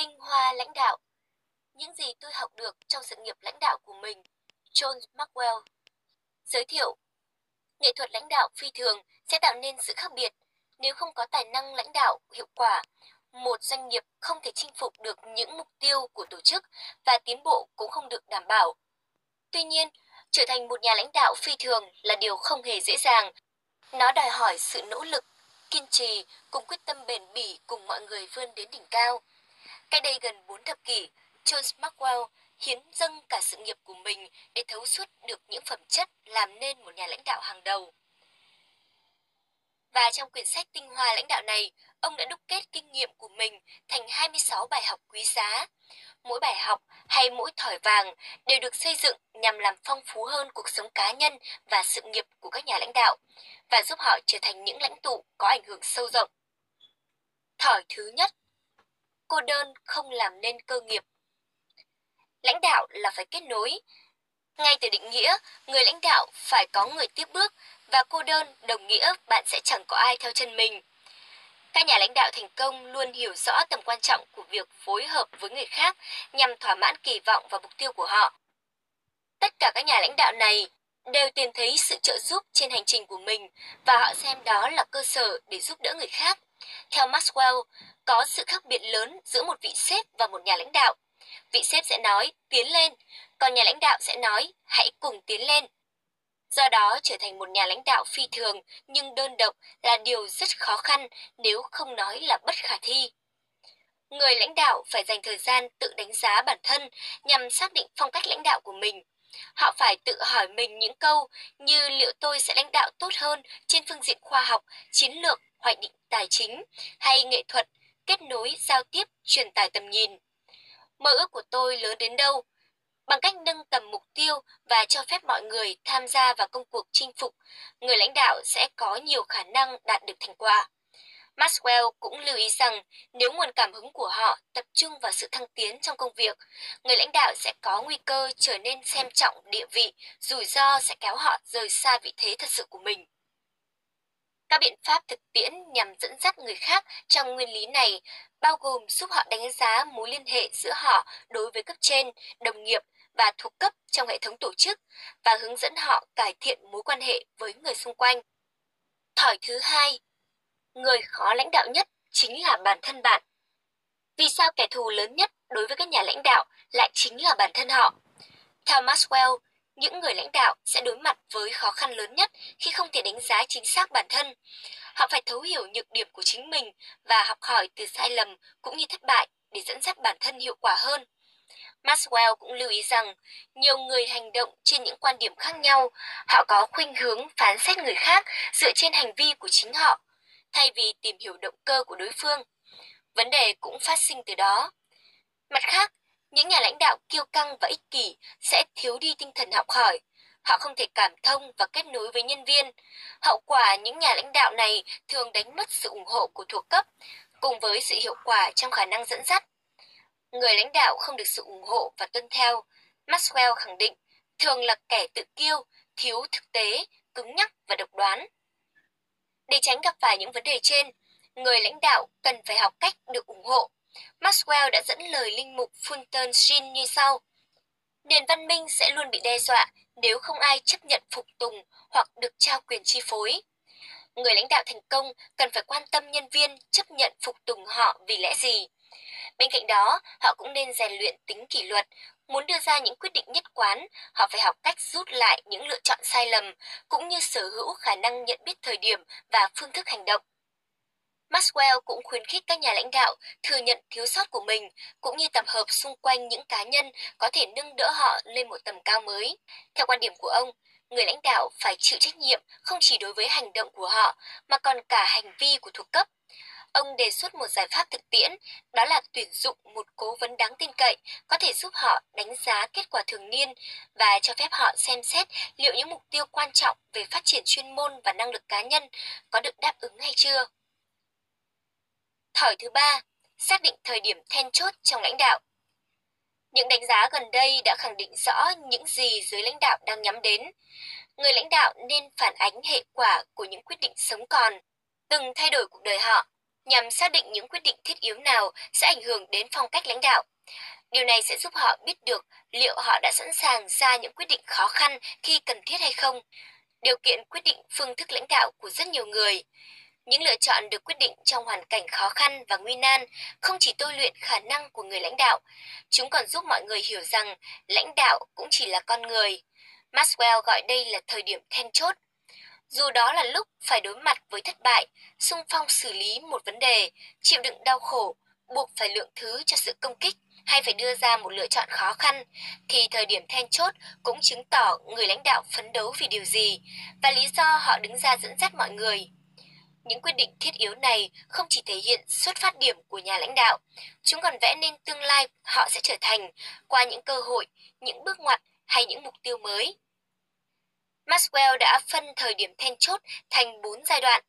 Tinh hoa lãnh đạo Những gì tôi học được trong sự nghiệp lãnh đạo của mình John Maxwell Giới thiệu Nghệ thuật lãnh đạo phi thường sẽ tạo nên sự khác biệt. Nếu không có tài năng lãnh đạo hiệu quả, một doanh nghiệp không thể chinh phục được những mục tiêu của tổ chức và tiến bộ cũng không được đảm bảo. Tuy nhiên, trở thành một nhà lãnh đạo phi thường là điều không hề dễ dàng. Nó đòi hỏi sự nỗ lực, kiên trì cùng quyết tâm bền bỉ cùng mọi người vươn đến đỉnh cao. Cách đây gần 4 thập kỷ, John Maxwell hiến dâng cả sự nghiệp của mình để thấu suốt được những phẩm chất làm nên một nhà lãnh đạo hàng đầu. Và trong quyển sách tinh hoa lãnh đạo này, ông đã đúc kết kinh nghiệm của mình thành 26 bài học quý giá. Mỗi bài học hay mỗi thỏi vàng đều được xây dựng nhằm làm phong phú hơn cuộc sống cá nhân và sự nghiệp của các nhà lãnh đạo và giúp họ trở thành những lãnh tụ có ảnh hưởng sâu rộng. Thỏi thứ nhất, cô đơn không làm nên cơ nghiệp. Lãnh đạo là phải kết nối. Ngay từ định nghĩa, người lãnh đạo phải có người tiếp bước và cô đơn đồng nghĩa bạn sẽ chẳng có ai theo chân mình. Các nhà lãnh đạo thành công luôn hiểu rõ tầm quan trọng của việc phối hợp với người khác nhằm thỏa mãn kỳ vọng và mục tiêu của họ. Tất cả các nhà lãnh đạo này đều tìm thấy sự trợ giúp trên hành trình của mình và họ xem đó là cơ sở để giúp đỡ người khác. Theo Maxwell, có sự khác biệt lớn giữa một vị sếp và một nhà lãnh đạo. Vị sếp sẽ nói tiến lên, còn nhà lãnh đạo sẽ nói hãy cùng tiến lên. Do đó, trở thành một nhà lãnh đạo phi thường nhưng đơn độc là điều rất khó khăn nếu không nói là bất khả thi. Người lãnh đạo phải dành thời gian tự đánh giá bản thân nhằm xác định phong cách lãnh đạo của mình. Họ phải tự hỏi mình những câu như liệu tôi sẽ lãnh đạo tốt hơn trên phương diện khoa học, chiến lược, hoạch định tài chính hay nghệ thuật, kết nối, giao tiếp, truyền tải tầm nhìn. Mơ ước của tôi lớn đến đâu? Bằng cách nâng tầm mục tiêu và cho phép mọi người tham gia vào công cuộc chinh phục, người lãnh đạo sẽ có nhiều khả năng đạt được thành quả. Maxwell cũng lưu ý rằng nếu nguồn cảm hứng của họ tập trung vào sự thăng tiến trong công việc, người lãnh đạo sẽ có nguy cơ trở nên xem trọng địa vị, rủi ro sẽ kéo họ rời xa vị thế thật sự của mình. Các biện pháp thực tiễn nhằm dẫn dắt người khác trong nguyên lý này bao gồm giúp họ đánh giá mối liên hệ giữa họ đối với cấp trên, đồng nghiệp và thuộc cấp trong hệ thống tổ chức và hướng dẫn họ cải thiện mối quan hệ với người xung quanh. Thỏi thứ hai, người khó lãnh đạo nhất chính là bản thân bạn. Vì sao kẻ thù lớn nhất đối với các nhà lãnh đạo lại chính là bản thân họ? Theo Maxwell, những người lãnh đạo sẽ đối mặt với khó khăn lớn nhất khi không thể đánh giá chính xác bản thân. Họ phải thấu hiểu nhược điểm của chính mình và học hỏi từ sai lầm cũng như thất bại để dẫn dắt bản thân hiệu quả hơn. Maxwell cũng lưu ý rằng nhiều người hành động trên những quan điểm khác nhau, họ có khuynh hướng phán xét người khác dựa trên hành vi của chính họ, thay vì tìm hiểu động cơ của đối phương. Vấn đề cũng phát sinh từ đó. Mặt khác, những nhà lãnh đạo kiêu căng và ích kỷ sẽ thiếu đi tinh thần học hỏi. Họ không thể cảm thông và kết nối với nhân viên. Hậu quả những nhà lãnh đạo này thường đánh mất sự ủng hộ của thuộc cấp, cùng với sự hiệu quả trong khả năng dẫn dắt. Người lãnh đạo không được sự ủng hộ và tuân theo. Maxwell khẳng định thường là kẻ tự kiêu, thiếu thực tế, cứng nhắc và độc đoán. Để tránh gặp phải những vấn đề trên, người lãnh đạo cần phải học cách được Maxwell đã dẫn lời linh mục Fulton Sheen như sau. Nền văn minh sẽ luôn bị đe dọa nếu không ai chấp nhận phục tùng hoặc được trao quyền chi phối. Người lãnh đạo thành công cần phải quan tâm nhân viên chấp nhận phục tùng họ vì lẽ gì. Bên cạnh đó, họ cũng nên rèn luyện tính kỷ luật. Muốn đưa ra những quyết định nhất quán, họ phải học cách rút lại những lựa chọn sai lầm, cũng như sở hữu khả năng nhận biết thời điểm và phương thức hành động. Maxwell cũng khuyến khích các nhà lãnh đạo thừa nhận thiếu sót của mình, cũng như tập hợp xung quanh những cá nhân có thể nâng đỡ họ lên một tầm cao mới. Theo quan điểm của ông, người lãnh đạo phải chịu trách nhiệm không chỉ đối với hành động của họ, mà còn cả hành vi của thuộc cấp. Ông đề xuất một giải pháp thực tiễn, đó là tuyển dụng một cố vấn đáng tin cậy có thể giúp họ đánh giá kết quả thường niên và cho phép họ xem xét liệu những mục tiêu quan trọng về phát triển chuyên môn và năng lực cá nhân có được đáp ứng hay chưa. Thỏi thứ ba, xác định thời điểm then chốt trong lãnh đạo. Những đánh giá gần đây đã khẳng định rõ những gì giới lãnh đạo đang nhắm đến. Người lãnh đạo nên phản ánh hệ quả của những quyết định sống còn, từng thay đổi cuộc đời họ. nhằm xác định những quyết định thiết yếu nào sẽ ảnh hưởng đến phong cách lãnh đạo. Điều này sẽ giúp họ biết được liệu họ đã sẵn sàng ra những quyết định khó khăn khi cần thiết hay không. Điều kiện quyết định phương thức lãnh đạo của rất nhiều người. Những lựa chọn được quyết định trong hoàn cảnh khó khăn và nguy nan không chỉ tôi luyện khả năng của người lãnh đạo, chúng còn giúp mọi người hiểu rằng lãnh đạo cũng chỉ là con người. Maxwell gọi đây là thời điểm then chốt. Dù đó là lúc phải đối mặt với thất bại, xung phong xử lý một vấn đề, chịu đựng đau khổ, buộc phải lượng thứ cho sự công kích hay phải đưa ra một lựa chọn khó khăn, thì thời điểm then chốt cũng chứng tỏ người lãnh đạo phấn đấu vì điều gì và lý do họ đứng ra dẫn dắt mọi người. Những quyết định thiết yếu này không chỉ thể hiện xuất phát điểm của nhà lãnh đạo, chúng còn vẽ nên tương lai họ sẽ trở thành qua những cơ hội, những bước ngoặt hay những mục tiêu mới. Maxwell đã phân thời điểm then chốt thành 4 giai đoạn.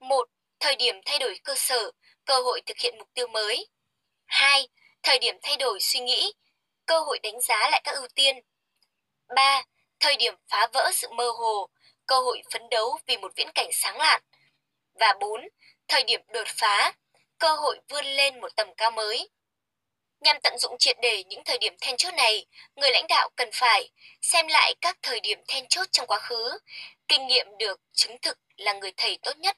1. Thời điểm thay đổi cơ sở, cơ hội thực hiện mục tiêu mới. 2. Thời điểm thay đổi suy nghĩ, cơ hội đánh giá lại các ưu tiên. 3. Thời điểm phá vỡ sự mơ hồ, cơ hội phấn đấu vì một viễn cảnh sáng lạn. Và 4. Thời điểm đột phá, cơ hội vươn lên một tầm cao mới. Nhằm tận dụng triệt để những thời điểm then chốt này, người lãnh đạo cần phải xem lại các thời điểm then chốt trong quá khứ, kinh nghiệm được chứng thực là người thầy tốt nhất.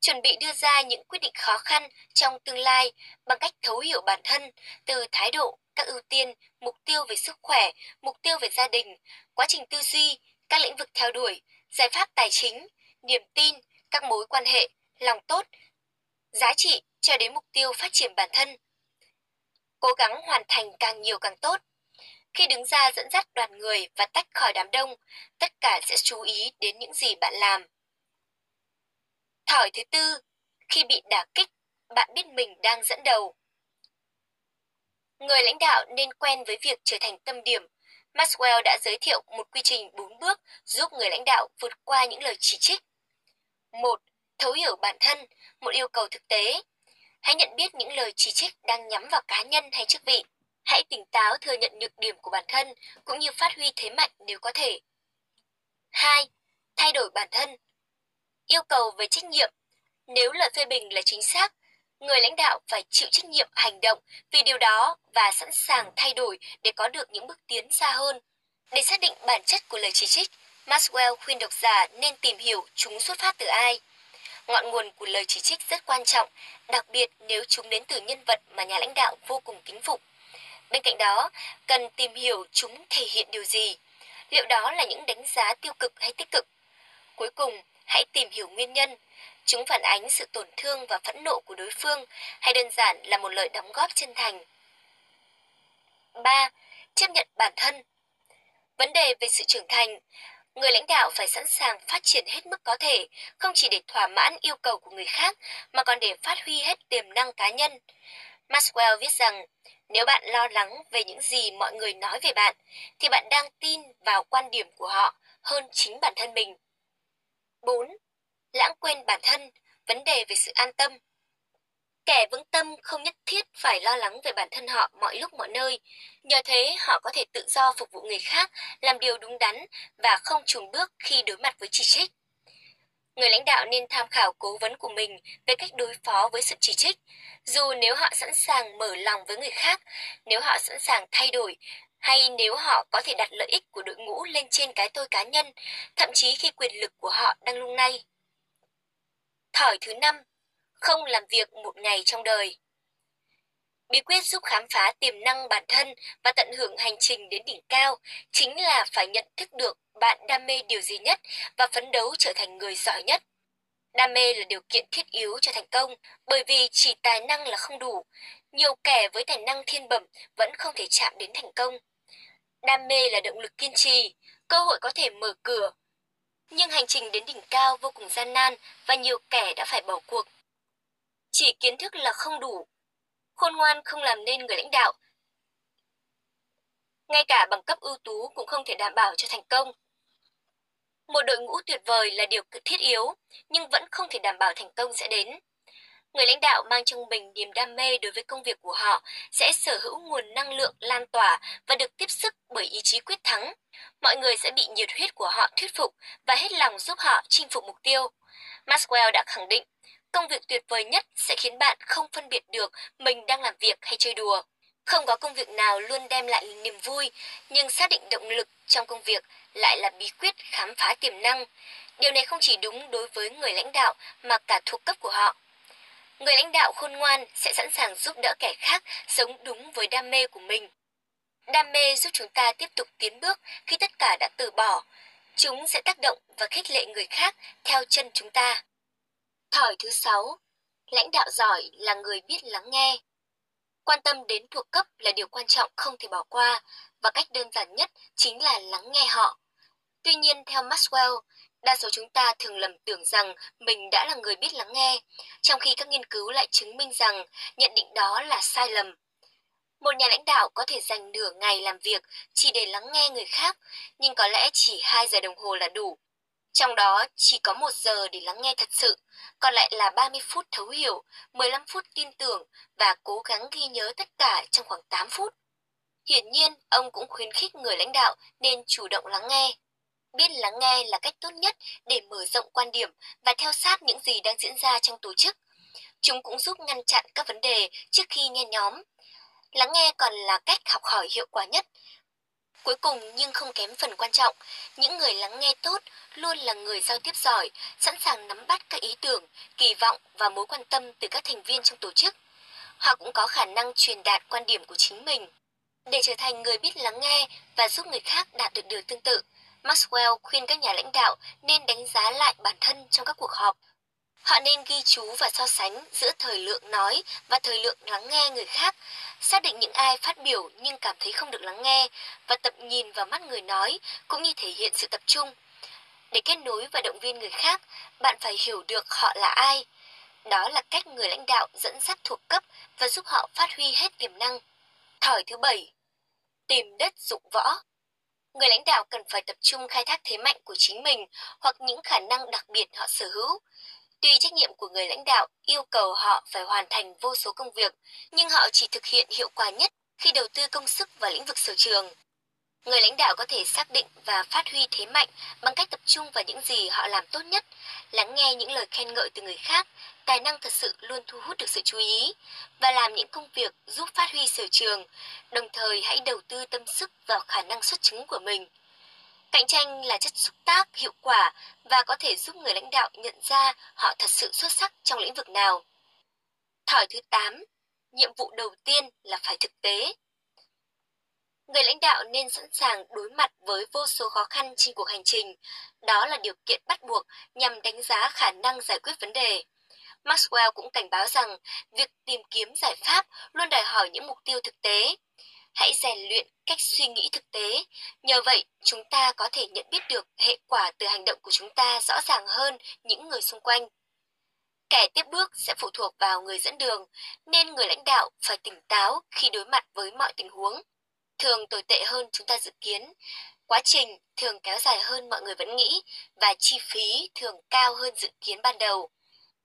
Chuẩn bị đưa ra những quyết định khó khăn trong tương lai bằng cách thấu hiểu bản thân từ thái độ, các ưu tiên, mục tiêu về sức khỏe, mục tiêu về gia đình, quá trình tư duy, các lĩnh vực theo đuổi, giải pháp tài chính, niềm tin, các mối quan hệ, lòng tốt, giá trị cho đến mục tiêu phát triển bản thân. Cố gắng hoàn thành càng nhiều càng tốt. Khi đứng ra dẫn dắt đoàn người và tách khỏi đám đông, tất cả sẽ chú ý đến những gì bạn làm. Thỏi thứ tư, khi bị đả kích, bạn biết mình đang dẫn đầu. Người lãnh đạo nên quen với việc trở thành tâm điểm. Maxwell đã giới thiệu một quy trình 4 bước giúp người lãnh đạo vượt qua những lời chỉ trích. 1. Thấu hiểu bản thân, một yêu cầu thực tế. Hãy nhận biết những lời chỉ trích đang nhắm vào cá nhân hay chức vị. Hãy tỉnh táo thừa nhận nhược điểm của bản thân cũng như phát huy thế mạnh nếu có thể. 2. Thay đổi bản thân. Yêu cầu về trách nhiệm. Nếu lời phê bình là chính xác, người lãnh đạo phải chịu trách nhiệm hành động vì điều đó và sẵn sàng thay đổi để có được những bước tiến xa hơn. Để xác định bản chất của lời chỉ trích, Maxwell khuyên độc giả nên tìm hiểu chúng xuất phát từ ai. Ngọn nguồn của lời chỉ trích rất quan trọng, đặc biệt nếu chúng đến từ nhân vật mà nhà lãnh đạo vô cùng kính phục. Bên cạnh đó, cần tìm hiểu chúng thể hiện điều gì. Liệu đó là những đánh giá tiêu cực hay tích cực? Cuối cùng, hãy tìm hiểu nguyên nhân. Chúng phản ánh sự tổn thương và phẫn nộ của đối phương hay đơn giản là một lời đóng góp chân thành. 3. Chấp nhận bản thân Vấn đề về sự trưởng thành Người lãnh đạo phải sẵn sàng phát triển hết mức có thể, không chỉ để thỏa mãn yêu cầu của người khác, mà còn để phát huy hết tiềm năng cá nhân. Maxwell viết rằng, nếu bạn lo lắng về những gì mọi người nói về bạn, thì bạn đang tin vào quan điểm của họ hơn chính bản thân mình. 4. Lãng quên bản thân, vấn đề về sự an tâm. Kẻ vững tâm không nhất thiết phải lo lắng về bản thân họ mọi lúc mọi nơi. Nhờ thế họ có thể tự do phục vụ người khác, làm điều đúng đắn và không trùng bước khi đối mặt với chỉ trích. Người lãnh đạo nên tham khảo cố vấn của mình về cách đối phó với sự chỉ trích, dù nếu họ sẵn sàng mở lòng với người khác, nếu họ sẵn sàng thay đổi hay nếu họ có thể đặt lợi ích của đội ngũ lên trên cái tôi cá nhân, thậm chí khi quyền lực của họ đang lung lay. Thỏi thứ năm, không làm việc một ngày trong đời. Bí quyết giúp khám phá tiềm năng bản thân và tận hưởng hành trình đến đỉnh cao chính là phải nhận thức được bạn đam mê điều gì nhất và phấn đấu trở thành người giỏi nhất. Đam mê là điều kiện thiết yếu cho thành công, bởi vì chỉ tài năng là không đủ. Nhiều kẻ với tài năng thiên bẩm vẫn không thể chạm đến thành công. Đam mê là động lực kiên trì, cơ hội có thể mở cửa. Nhưng hành trình đến đỉnh cao vô cùng gian nan và nhiều kẻ đã phải bỏ cuộc chỉ kiến thức là không đủ. Khôn ngoan không làm nên người lãnh đạo. Ngay cả bằng cấp ưu tú cũng không thể đảm bảo cho thành công. Một đội ngũ tuyệt vời là điều thiết yếu, nhưng vẫn không thể đảm bảo thành công sẽ đến. Người lãnh đạo mang trong mình niềm đam mê đối với công việc của họ sẽ sở hữu nguồn năng lượng lan tỏa và được tiếp sức bởi ý chí quyết thắng. Mọi người sẽ bị nhiệt huyết của họ thuyết phục và hết lòng giúp họ chinh phục mục tiêu. Maxwell đã khẳng định Công việc tuyệt vời nhất sẽ khiến bạn không phân biệt được mình đang làm việc hay chơi đùa. Không có công việc nào luôn đem lại niềm vui, nhưng xác định động lực trong công việc lại là bí quyết khám phá tiềm năng. Điều này không chỉ đúng đối với người lãnh đạo mà cả thuộc cấp của họ. Người lãnh đạo khôn ngoan sẽ sẵn sàng giúp đỡ kẻ khác sống đúng với đam mê của mình. Đam mê giúp chúng ta tiếp tục tiến bước khi tất cả đã từ bỏ. Chúng sẽ tác động và khích lệ người khác theo chân chúng ta. Thỏi thứ sáu, lãnh đạo giỏi là người biết lắng nghe. Quan tâm đến thuộc cấp là điều quan trọng không thể bỏ qua và cách đơn giản nhất chính là lắng nghe họ. Tuy nhiên theo Maxwell, đa số chúng ta thường lầm tưởng rằng mình đã là người biết lắng nghe, trong khi các nghiên cứu lại chứng minh rằng nhận định đó là sai lầm. Một nhà lãnh đạo có thể dành nửa ngày làm việc chỉ để lắng nghe người khác, nhưng có lẽ chỉ 2 giờ đồng hồ là đủ. Trong đó chỉ có 1 giờ để lắng nghe thật sự, còn lại là 30 phút thấu hiểu, 15 phút tin tưởng và cố gắng ghi nhớ tất cả trong khoảng 8 phút. Hiển nhiên, ông cũng khuyến khích người lãnh đạo nên chủ động lắng nghe. Biết lắng nghe là cách tốt nhất để mở rộng quan điểm và theo sát những gì đang diễn ra trong tổ chức. Chúng cũng giúp ngăn chặn các vấn đề trước khi nghe nhóm. Lắng nghe còn là cách học hỏi hiệu quả nhất. Cuối cùng nhưng không kém phần quan trọng, những người lắng nghe tốt luôn là người giao tiếp giỏi, sẵn sàng nắm bắt các ý tưởng, kỳ vọng và mối quan tâm từ các thành viên trong tổ chức. Họ cũng có khả năng truyền đạt quan điểm của chính mình. Để trở thành người biết lắng nghe và giúp người khác đạt được điều tương tự, Maxwell khuyên các nhà lãnh đạo nên đánh giá lại bản thân trong các cuộc họp. Họ nên ghi chú và so sánh giữa thời lượng nói và thời lượng lắng nghe người khác, xác định những ai phát biểu nhưng cảm thấy không được lắng nghe và tập nhìn vào mắt người nói cũng như thể hiện sự tập trung. Để kết nối và động viên người khác, bạn phải hiểu được họ là ai. Đó là cách người lãnh đạo dẫn dắt thuộc cấp và giúp họ phát huy hết tiềm năng. Thỏi thứ bảy, tìm đất dụng võ. Người lãnh đạo cần phải tập trung khai thác thế mạnh của chính mình hoặc những khả năng đặc biệt họ sở hữu. Tuy trách nhiệm của người lãnh đạo yêu cầu họ phải hoàn thành vô số công việc, nhưng họ chỉ thực hiện hiệu quả nhất khi đầu tư công sức vào lĩnh vực sở trường. Người lãnh đạo có thể xác định và phát huy thế mạnh bằng cách tập trung vào những gì họ làm tốt nhất, lắng nghe những lời khen ngợi từ người khác, tài năng thật sự luôn thu hút được sự chú ý và làm những công việc giúp phát huy sở trường, đồng thời hãy đầu tư tâm sức vào khả năng xuất chứng của mình. Cạnh tranh là chất xúc tác, hiệu quả và có thể giúp người lãnh đạo nhận ra họ thật sự xuất sắc trong lĩnh vực nào. Thỏi thứ 8. Nhiệm vụ đầu tiên là phải thực tế. Người lãnh đạo nên sẵn sàng đối mặt với vô số khó khăn trên cuộc hành trình. Đó là điều kiện bắt buộc nhằm đánh giá khả năng giải quyết vấn đề. Maxwell cũng cảnh báo rằng việc tìm kiếm giải pháp luôn đòi hỏi những mục tiêu thực tế. Hãy rèn luyện cách suy nghĩ thực tế, nhờ vậy chúng ta có thể nhận biết được hệ quả từ hành động của chúng ta rõ ràng hơn những người xung quanh. Kẻ tiếp bước sẽ phụ thuộc vào người dẫn đường, nên người lãnh đạo phải tỉnh táo khi đối mặt với mọi tình huống. Thường tồi tệ hơn chúng ta dự kiến, quá trình thường kéo dài hơn mọi người vẫn nghĩ và chi phí thường cao hơn dự kiến ban đầu.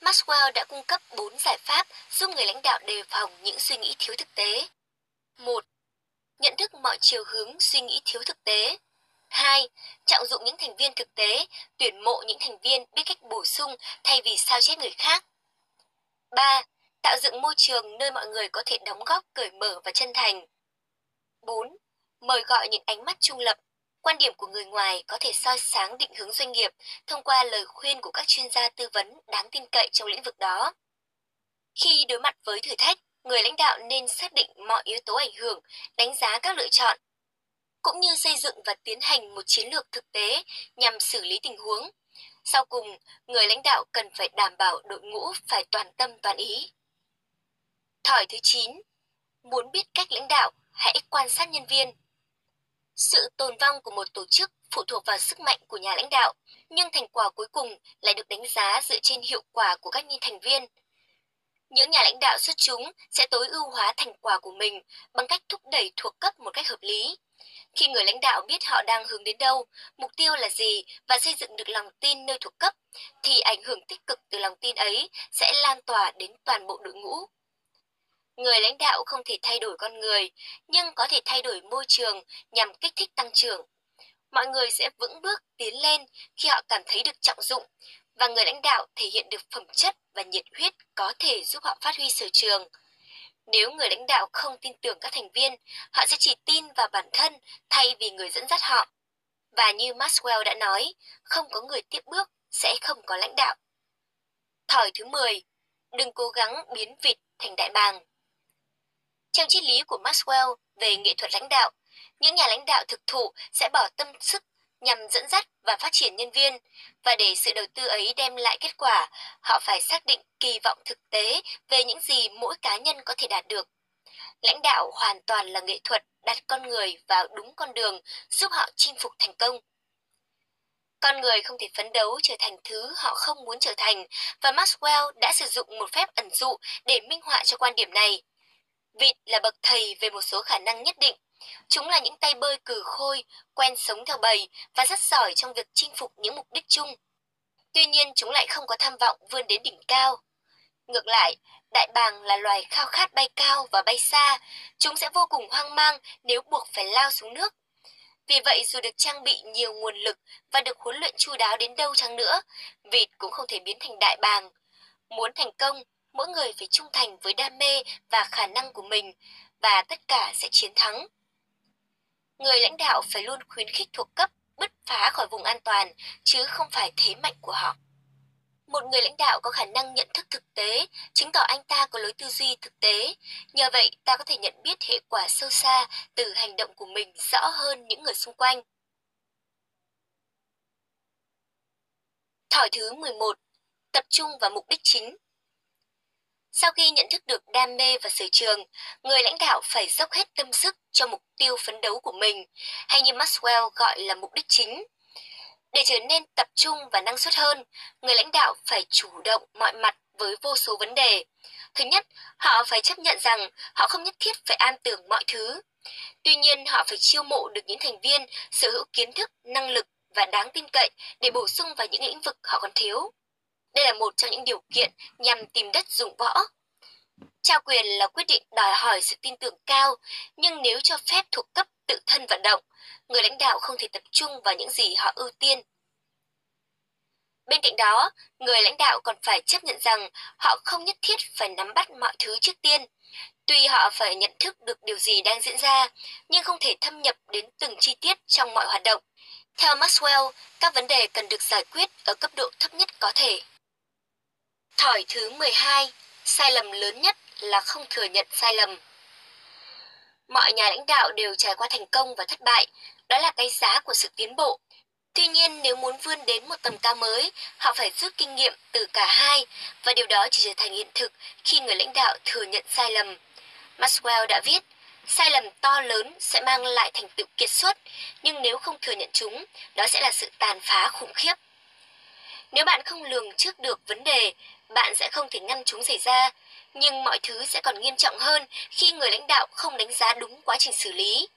Maxwell đã cung cấp 4 giải pháp giúp người lãnh đạo đề phòng những suy nghĩ thiếu thực tế. 1. Nhận thức mọi chiều hướng suy nghĩ thiếu thực tế. 2. Trọng dụng những thành viên thực tế, tuyển mộ những thành viên biết cách bổ sung thay vì sao chép người khác. 3. Tạo dựng môi trường nơi mọi người có thể đóng góp cởi mở và chân thành. 4. Mời gọi những ánh mắt trung lập, Quan điểm của người ngoài có thể soi sáng định hướng doanh nghiệp thông qua lời khuyên của các chuyên gia tư vấn đáng tin cậy trong lĩnh vực đó. Khi đối mặt với thử thách, người lãnh đạo nên xác định mọi yếu tố ảnh hưởng, đánh giá các lựa chọn, cũng như xây dựng và tiến hành một chiến lược thực tế nhằm xử lý tình huống. Sau cùng, người lãnh đạo cần phải đảm bảo đội ngũ phải toàn tâm toàn ý. Thỏi thứ 9. Muốn biết cách lãnh đạo, hãy quan sát nhân viên. Sự tồn vong của một tổ chức phụ thuộc vào sức mạnh của nhà lãnh đạo, nhưng thành quả cuối cùng lại được đánh giá dựa trên hiệu quả của các nhân thành viên. Những nhà lãnh đạo xuất chúng sẽ tối ưu hóa thành quả của mình bằng cách thúc đẩy thuộc cấp một cách hợp lý. Khi người lãnh đạo biết họ đang hướng đến đâu, mục tiêu là gì và xây dựng được lòng tin nơi thuộc cấp, thì ảnh hưởng tích cực từ lòng tin ấy sẽ lan tỏa đến toàn bộ đội ngũ. Người lãnh đạo không thể thay đổi con người, nhưng có thể thay đổi môi trường nhằm kích thích tăng trưởng. Mọi người sẽ vững bước tiến lên khi họ cảm thấy được trọng dụng, và người lãnh đạo thể hiện được phẩm chất và nhiệt huyết có thể giúp họ phát huy sở trường. Nếu người lãnh đạo không tin tưởng các thành viên, họ sẽ chỉ tin vào bản thân thay vì người dẫn dắt họ. Và như Maxwell đã nói, không có người tiếp bước sẽ không có lãnh đạo. Thỏi thứ 10. Đừng cố gắng biến vịt thành đại bàng. Trong triết lý của Maxwell về nghệ thuật lãnh đạo, những nhà lãnh đạo thực thụ sẽ bỏ tâm sức nhằm dẫn dắt và phát triển nhân viên, và để sự đầu tư ấy đem lại kết quả, họ phải xác định kỳ vọng thực tế về những gì mỗi cá nhân có thể đạt được. Lãnh đạo hoàn toàn là nghệ thuật đặt con người vào đúng con đường, giúp họ chinh phục thành công. Con người không thể phấn đấu trở thành thứ họ không muốn trở thành, và Maxwell đã sử dụng một phép ẩn dụ để minh họa cho quan điểm này. Vịt là bậc thầy về một số khả năng nhất định. Chúng là những tay bơi cử khôi, quen sống theo bầy và rất giỏi trong việc chinh phục những mục đích chung. Tuy nhiên chúng lại không có tham vọng vươn đến đỉnh cao. Ngược lại, đại bàng là loài khao khát bay cao và bay xa. Chúng sẽ vô cùng hoang mang nếu buộc phải lao xuống nước. Vì vậy dù được trang bị nhiều nguồn lực và được huấn luyện chu đáo đến đâu chăng nữa, vịt cũng không thể biến thành đại bàng. Muốn thành công, mỗi người phải trung thành với đam mê và khả năng của mình và tất cả sẽ chiến thắng. Người lãnh đạo phải luôn khuyến khích thuộc cấp bứt phá khỏi vùng an toàn chứ không phải thế mạnh của họ. Một người lãnh đạo có khả năng nhận thức thực tế, chứng tỏ anh ta có lối tư duy thực tế. Nhờ vậy, ta có thể nhận biết hệ quả sâu xa từ hành động của mình rõ hơn những người xung quanh. Thỏi thứ 11. Tập trung vào mục đích chính. Sau khi nhận thức được đam mê và sở trường, người lãnh đạo phải dốc hết tâm sức cho mục tiêu phấn đấu của mình, hay như Maxwell gọi là mục đích chính. Để trở nên tập trung và năng suất hơn, người lãnh đạo phải chủ động mọi mặt với vô số vấn đề. Thứ nhất, họ phải chấp nhận rằng họ không nhất thiết phải an tưởng mọi thứ. Tuy nhiên, họ phải chiêu mộ được những thành viên sở hữu kiến thức, năng lực và đáng tin cậy để bổ sung vào những lĩnh vực họ còn thiếu. Đây là một trong những điều kiện nhằm tìm đất dụng võ. Trao quyền là quyết định đòi hỏi sự tin tưởng cao, nhưng nếu cho phép thuộc cấp tự thân vận động, người lãnh đạo không thể tập trung vào những gì họ ưu tiên. Bên cạnh đó, người lãnh đạo còn phải chấp nhận rằng họ không nhất thiết phải nắm bắt mọi thứ trước tiên. Tuy họ phải nhận thức được điều gì đang diễn ra, nhưng không thể thâm nhập đến từng chi tiết trong mọi hoạt động. Theo Maxwell, các vấn đề cần được giải quyết ở cấp độ thấp nhất có thể. Thỏi thứ 12, sai lầm lớn nhất là không thừa nhận sai lầm. Mọi nhà lãnh đạo đều trải qua thành công và thất bại, đó là cái giá của sự tiến bộ. Tuy nhiên nếu muốn vươn đến một tầm cao mới, họ phải rút kinh nghiệm từ cả hai và điều đó chỉ trở thành hiện thực khi người lãnh đạo thừa nhận sai lầm. Maxwell đã viết, sai lầm to lớn sẽ mang lại thành tựu kiệt xuất, nhưng nếu không thừa nhận chúng, đó sẽ là sự tàn phá khủng khiếp. Nếu bạn không lường trước được vấn đề, bạn sẽ không thể ngăn chúng xảy ra, nhưng mọi thứ sẽ còn nghiêm trọng hơn khi người lãnh đạo không đánh giá đúng quá trình xử lý.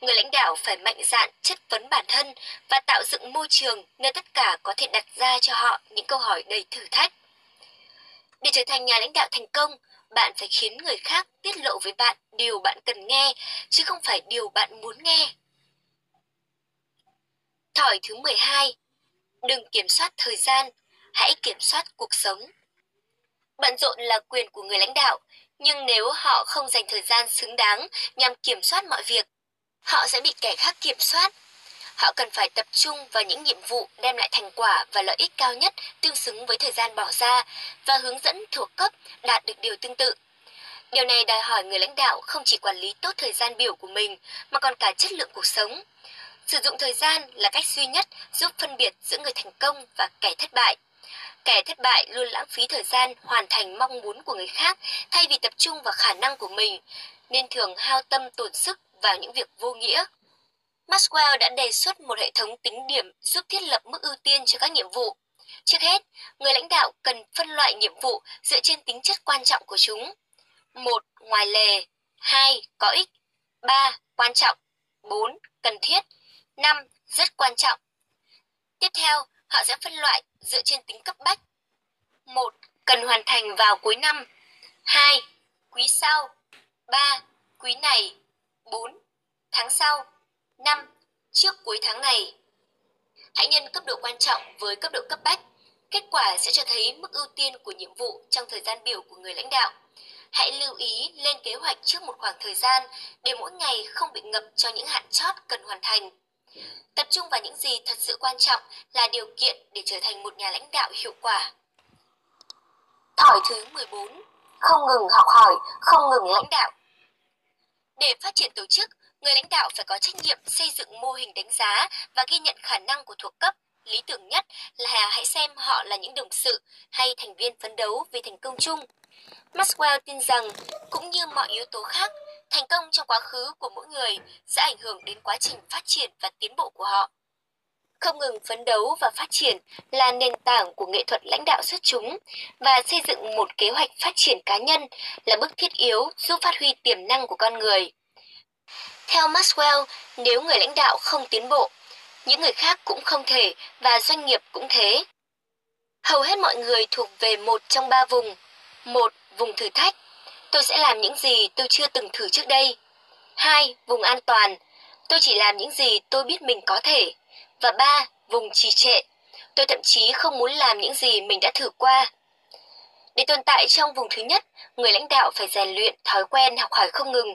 Người lãnh đạo phải mạnh dạn chất vấn bản thân và tạo dựng môi trường nơi tất cả có thể đặt ra cho họ những câu hỏi đầy thử thách. Để trở thành nhà lãnh đạo thành công, bạn phải khiến người khác tiết lộ với bạn điều bạn cần nghe, chứ không phải điều bạn muốn nghe. Thỏi thứ 12. Đừng kiểm soát thời gian, hãy kiểm soát cuộc sống. Bận rộn là quyền của người lãnh đạo, nhưng nếu họ không dành thời gian xứng đáng nhằm kiểm soát mọi việc, họ sẽ bị kẻ khác kiểm soát. Họ cần phải tập trung vào những nhiệm vụ đem lại thành quả và lợi ích cao nhất tương xứng với thời gian bỏ ra và hướng dẫn thuộc cấp đạt được điều tương tự. Điều này đòi hỏi người lãnh đạo không chỉ quản lý tốt thời gian biểu của mình mà còn cả chất lượng cuộc sống. Sử dụng thời gian là cách duy nhất giúp phân biệt giữa người thành công và kẻ thất bại. Kẻ thất bại luôn lãng phí thời gian hoàn thành mong muốn của người khác thay vì tập trung vào khả năng của mình, nên thường hao tâm tổn sức vào những việc vô nghĩa. Maxwell đã đề xuất một hệ thống tính điểm giúp thiết lập mức ưu tiên cho các nhiệm vụ. Trước hết, người lãnh đạo cần phân loại nhiệm vụ dựa trên tính chất quan trọng của chúng. 1. Ngoài lề 2. Có ích 3. Quan trọng 4. Cần thiết 5. Rất quan trọng Tiếp theo, họ sẽ phân loại dựa trên tính cấp bách. 1. Cần hoàn thành vào cuối năm. 2. Quý sau. 3. Quý này. 4. Tháng sau. 5. Trước cuối tháng này. Hãy nhân cấp độ quan trọng với cấp độ cấp bách. Kết quả sẽ cho thấy mức ưu tiên của nhiệm vụ trong thời gian biểu của người lãnh đạo. Hãy lưu ý lên kế hoạch trước một khoảng thời gian để mỗi ngày không bị ngập cho những hạn chót cần hoàn thành. Tập trung vào những gì thật sự quan trọng là điều kiện để trở thành một nhà lãnh đạo hiệu quả. Thỏi thứ 14. Không ngừng học hỏi, không ngừng lãnh đạo. Để phát triển tổ chức, người lãnh đạo phải có trách nhiệm xây dựng mô hình đánh giá và ghi nhận khả năng của thuộc cấp. Lý tưởng nhất là hãy xem họ là những đồng sự hay thành viên phấn đấu vì thành công chung. Maxwell tin rằng, cũng như mọi yếu tố khác, thành công trong quá khứ của mỗi người sẽ ảnh hưởng đến quá trình phát triển và tiến bộ của họ. Không ngừng phấn đấu và phát triển là nền tảng của nghệ thuật lãnh đạo xuất chúng và xây dựng một kế hoạch phát triển cá nhân là bước thiết yếu giúp phát huy tiềm năng của con người. Theo Maxwell, nếu người lãnh đạo không tiến bộ, những người khác cũng không thể và doanh nghiệp cũng thế. Hầu hết mọi người thuộc về một trong ba vùng. Một, vùng thử thách. Tôi sẽ làm những gì tôi chưa từng thử trước đây. Hai, vùng an toàn. Tôi chỉ làm những gì tôi biết mình có thể. Và ba, vùng trì trệ. Tôi thậm chí không muốn làm những gì mình đã thử qua. Để tồn tại trong vùng thứ nhất, người lãnh đạo phải rèn luyện thói quen học hỏi không ngừng.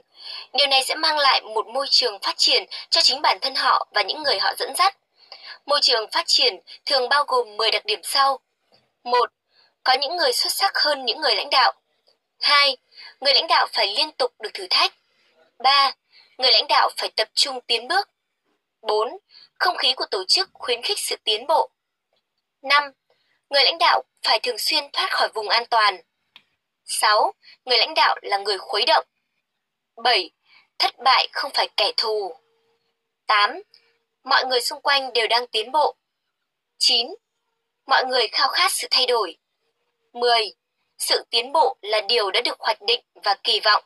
Điều này sẽ mang lại một môi trường phát triển cho chính bản thân họ và những người họ dẫn dắt. Môi trường phát triển thường bao gồm 10 đặc điểm sau. 1. Có những người xuất sắc hơn những người lãnh đạo. 2. Người lãnh đạo phải liên tục được thử thách. 3. Người lãnh đạo phải tập trung tiến bước. 4. Không khí của tổ chức khuyến khích sự tiến bộ. 5. Người lãnh đạo phải thường xuyên thoát khỏi vùng an toàn. 6. Người lãnh đạo là người khuấy động. 7. Thất bại không phải kẻ thù. 8. Mọi người xung quanh đều đang tiến bộ. 9. Mọi người khao khát sự thay đổi. 10. Sự tiến bộ là điều đã được hoạch định và kỳ vọng.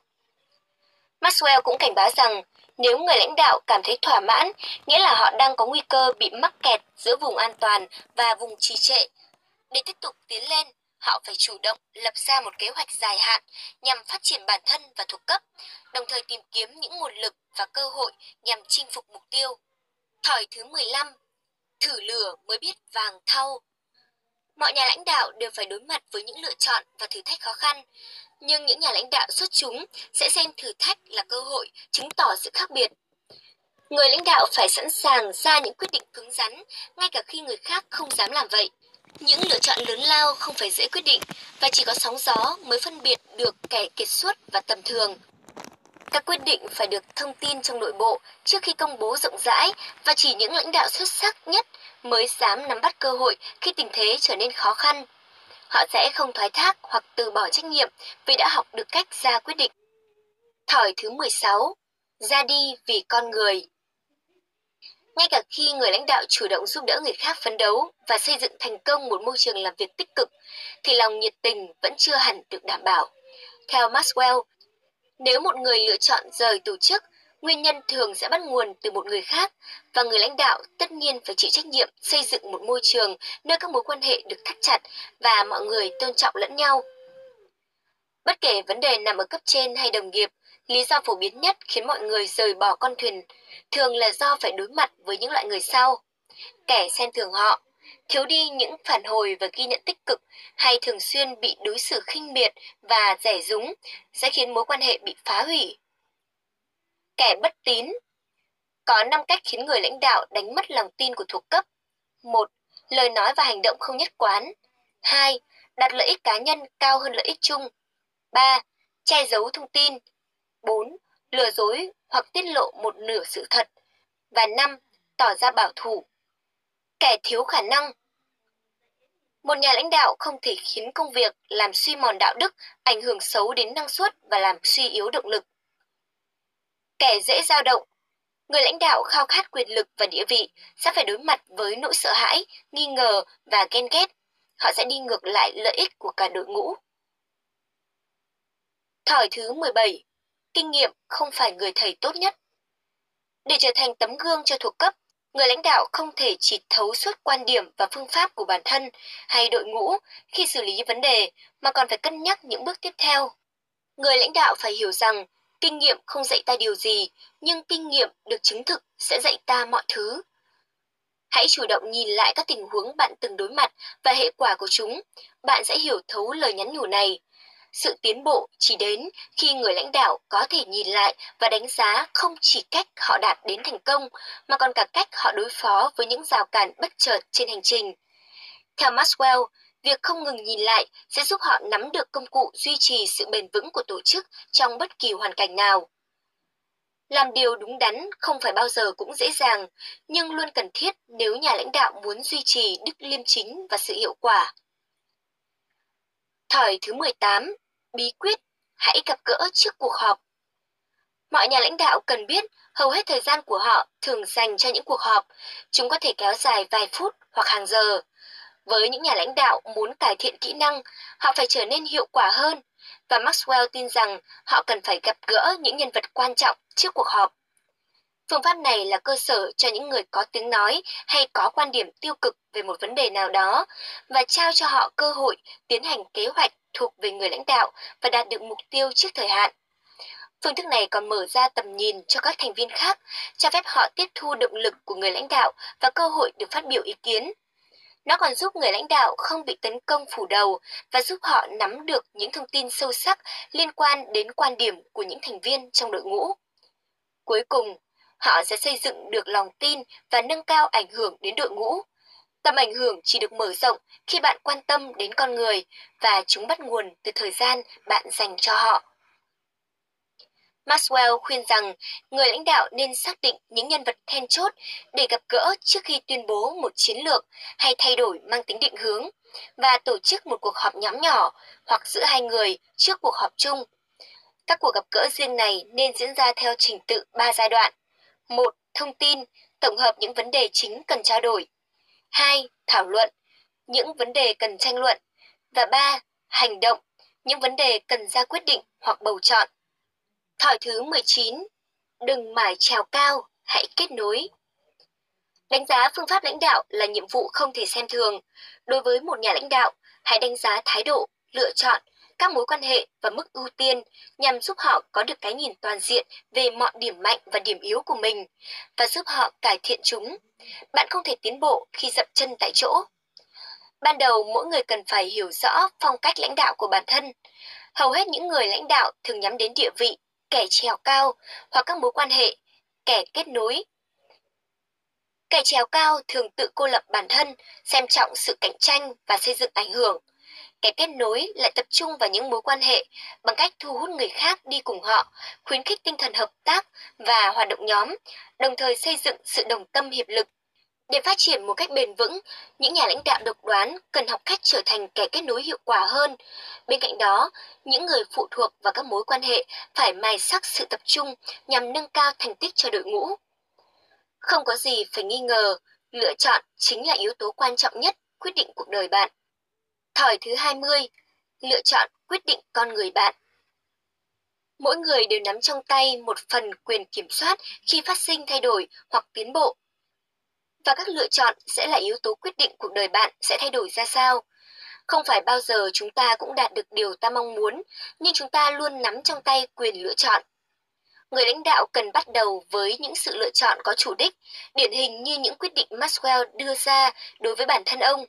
Maxwell cũng cảnh báo rằng nếu người lãnh đạo cảm thấy thỏa mãn, nghĩa là họ đang có nguy cơ bị mắc kẹt giữa vùng an toàn và vùng trì trệ. Để tiếp tục tiến lên, họ phải chủ động lập ra một kế hoạch dài hạn nhằm phát triển bản thân và thuộc cấp, đồng thời tìm kiếm những nguồn lực và cơ hội nhằm chinh phục mục tiêu. Thỏi thứ 15 Thử lửa mới biết vàng thau Mọi nhà lãnh đạo đều phải đối mặt với những lựa chọn và thử thách khó khăn, nhưng những nhà lãnh đạo xuất chúng sẽ xem thử thách là cơ hội chứng tỏ sự khác biệt. Người lãnh đạo phải sẵn sàng ra những quyết định cứng rắn, ngay cả khi người khác không dám làm vậy. Những lựa chọn lớn lao không phải dễ quyết định và chỉ có sóng gió mới phân biệt được kẻ kiệt xuất và tầm thường. Các quyết định phải được thông tin trong nội bộ trước khi công bố rộng rãi và chỉ những lãnh đạo xuất sắc nhất mới dám nắm bắt cơ hội khi tình thế trở nên khó khăn. Họ sẽ không thoái thác hoặc từ bỏ trách nhiệm vì đã học được cách ra quyết định. Thỏi thứ 16. Ra đi vì con người ngay cả khi người lãnh đạo chủ động giúp đỡ người khác phấn đấu và xây dựng thành công một môi trường làm việc tích cực, thì lòng nhiệt tình vẫn chưa hẳn được đảm bảo. Theo Maxwell, nếu một người lựa chọn rời tổ chức, nguyên nhân thường sẽ bắt nguồn từ một người khác và người lãnh đạo tất nhiên phải chịu trách nhiệm xây dựng một môi trường nơi các mối quan hệ được thắt chặt và mọi người tôn trọng lẫn nhau. Bất kể vấn đề nằm ở cấp trên hay đồng nghiệp, lý do phổ biến nhất khiến mọi người rời bỏ con thuyền thường là do phải đối mặt với những loại người sau. Kẻ xem thường họ, thiếu đi những phản hồi và ghi nhận tích cực hay thường xuyên bị đối xử khinh miệt và rẻ rúng sẽ khiến mối quan hệ bị phá hủy. Kẻ bất tín Có 5 cách khiến người lãnh đạo đánh mất lòng tin của thuộc cấp. 1. Lời nói và hành động không nhất quán. 2. Đặt lợi ích cá nhân cao hơn lợi ích chung. 3. Che giấu thông tin. 4. Lừa dối hoặc tiết lộ một nửa sự thật. Và 5. Tỏ ra bảo thủ. Kẻ thiếu khả năng một nhà lãnh đạo không thể khiến công việc làm suy mòn đạo đức, ảnh hưởng xấu đến năng suất và làm suy yếu động lực. Kẻ dễ dao động Người lãnh đạo khao khát quyền lực và địa vị sẽ phải đối mặt với nỗi sợ hãi, nghi ngờ và ghen ghét. Họ sẽ đi ngược lại lợi ích của cả đội ngũ. Thỏi thứ 17. Kinh nghiệm không phải người thầy tốt nhất. Để trở thành tấm gương cho thuộc cấp, người lãnh đạo không thể chỉ thấu suốt quan điểm và phương pháp của bản thân hay đội ngũ khi xử lý vấn đề mà còn phải cân nhắc những bước tiếp theo. Người lãnh đạo phải hiểu rằng kinh nghiệm không dạy ta điều gì, nhưng kinh nghiệm được chứng thực sẽ dạy ta mọi thứ. Hãy chủ động nhìn lại các tình huống bạn từng đối mặt và hệ quả của chúng. Bạn sẽ hiểu thấu lời nhắn nhủ này. Sự tiến bộ chỉ đến khi người lãnh đạo có thể nhìn lại và đánh giá không chỉ cách họ đạt đến thành công, mà còn cả cách họ đối phó với những rào cản bất chợt trên hành trình. Theo Maxwell, việc không ngừng nhìn lại sẽ giúp họ nắm được công cụ duy trì sự bền vững của tổ chức trong bất kỳ hoàn cảnh nào. Làm điều đúng đắn không phải bao giờ cũng dễ dàng, nhưng luôn cần thiết nếu nhà lãnh đạo muốn duy trì đức liêm chính và sự hiệu quả. Thỏi thứ 18. Bí quyết Hãy gặp gỡ trước cuộc họp. Mọi nhà lãnh đạo cần biết hầu hết thời gian của họ thường dành cho những cuộc họp. Chúng có thể kéo dài vài phút hoặc hàng giờ. Với những nhà lãnh đạo muốn cải thiện kỹ năng, họ phải trở nên hiệu quả hơn và Maxwell tin rằng họ cần phải gặp gỡ những nhân vật quan trọng trước cuộc họp. Phương pháp này là cơ sở cho những người có tiếng nói hay có quan điểm tiêu cực về một vấn đề nào đó và trao cho họ cơ hội tiến hành kế hoạch thuộc về người lãnh đạo và đạt được mục tiêu trước thời hạn. Phương thức này còn mở ra tầm nhìn cho các thành viên khác, cho phép họ tiếp thu động lực của người lãnh đạo và cơ hội được phát biểu ý kiến. Nó còn giúp người lãnh đạo không bị tấn công phủ đầu và giúp họ nắm được những thông tin sâu sắc liên quan đến quan điểm của những thành viên trong đội ngũ. Cuối cùng, họ sẽ xây dựng được lòng tin và nâng cao ảnh hưởng đến đội ngũ. Tầm ảnh hưởng chỉ được mở rộng khi bạn quan tâm đến con người và chúng bắt nguồn từ thời gian bạn dành cho họ. Maxwell khuyên rằng người lãnh đạo nên xác định những nhân vật then chốt để gặp gỡ trước khi tuyên bố một chiến lược hay thay đổi mang tính định hướng và tổ chức một cuộc họp nhóm nhỏ hoặc giữa hai người trước cuộc họp chung. Các cuộc gặp gỡ riêng này nên diễn ra theo trình tự 3 giai đoạn. 1. Thông tin, tổng hợp những vấn đề chính cần trao đổi. 2. Thảo luận, những vấn đề cần tranh luận. Và 3. Hành động, những vấn đề cần ra quyết định hoặc bầu chọn. Thỏi thứ 19. Đừng mải trèo cao, hãy kết nối. Đánh giá phương pháp lãnh đạo là nhiệm vụ không thể xem thường. Đối với một nhà lãnh đạo, hãy đánh giá thái độ, lựa chọn, các mối quan hệ và mức ưu tiên nhằm giúp họ có được cái nhìn toàn diện về mọi điểm mạnh và điểm yếu của mình và giúp họ cải thiện chúng. Bạn không thể tiến bộ khi dậm chân tại chỗ. Ban đầu, mỗi người cần phải hiểu rõ phong cách lãnh đạo của bản thân. Hầu hết những người lãnh đạo thường nhắm đến địa vị kẻ trèo cao hoặc các mối quan hệ, kẻ kết nối. Kẻ trèo cao thường tự cô lập bản thân, xem trọng sự cạnh tranh và xây dựng ảnh hưởng. Kẻ kết nối lại tập trung vào những mối quan hệ bằng cách thu hút người khác đi cùng họ, khuyến khích tinh thần hợp tác và hoạt động nhóm, đồng thời xây dựng sự đồng tâm hiệp lực để phát triển một cách bền vững, những nhà lãnh đạo độc đoán cần học cách trở thành kẻ kết nối hiệu quả hơn. Bên cạnh đó, những người phụ thuộc vào các mối quan hệ phải mài sắc sự tập trung nhằm nâng cao thành tích cho đội ngũ. Không có gì phải nghi ngờ, lựa chọn chính là yếu tố quan trọng nhất quyết định cuộc đời bạn. Thỏi thứ 20, lựa chọn quyết định con người bạn. Mỗi người đều nắm trong tay một phần quyền kiểm soát khi phát sinh thay đổi hoặc tiến bộ và các lựa chọn sẽ là yếu tố quyết định cuộc đời bạn sẽ thay đổi ra sao. Không phải bao giờ chúng ta cũng đạt được điều ta mong muốn, nhưng chúng ta luôn nắm trong tay quyền lựa chọn. Người lãnh đạo cần bắt đầu với những sự lựa chọn có chủ đích, điển hình như những quyết định Maxwell đưa ra đối với bản thân ông.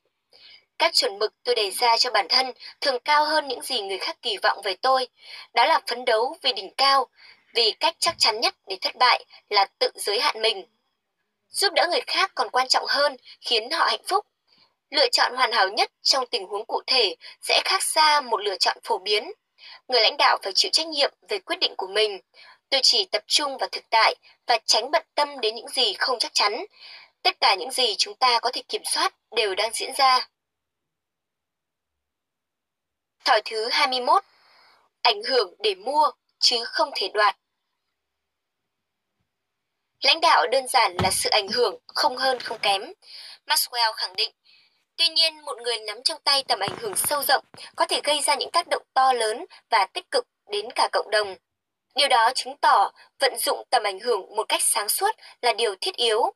Các chuẩn mực tôi đề ra cho bản thân thường cao hơn những gì người khác kỳ vọng về tôi. Đó là phấn đấu vì đỉnh cao, vì cách chắc chắn nhất để thất bại là tự giới hạn mình. Giúp đỡ người khác còn quan trọng hơn, khiến họ hạnh phúc. Lựa chọn hoàn hảo nhất trong tình huống cụ thể sẽ khác xa một lựa chọn phổ biến. Người lãnh đạo phải chịu trách nhiệm về quyết định của mình. Tôi chỉ tập trung vào thực tại và tránh bận tâm đến những gì không chắc chắn. Tất cả những gì chúng ta có thể kiểm soát đều đang diễn ra. Thỏi thứ 21. Ảnh hưởng để mua, chứ không thể đoạt. Lãnh đạo đơn giản là sự ảnh hưởng, không hơn không kém. Maxwell khẳng định. Tuy nhiên, một người nắm trong tay tầm ảnh hưởng sâu rộng có thể gây ra những tác động to lớn và tích cực đến cả cộng đồng. Điều đó chứng tỏ vận dụng tầm ảnh hưởng một cách sáng suốt là điều thiết yếu.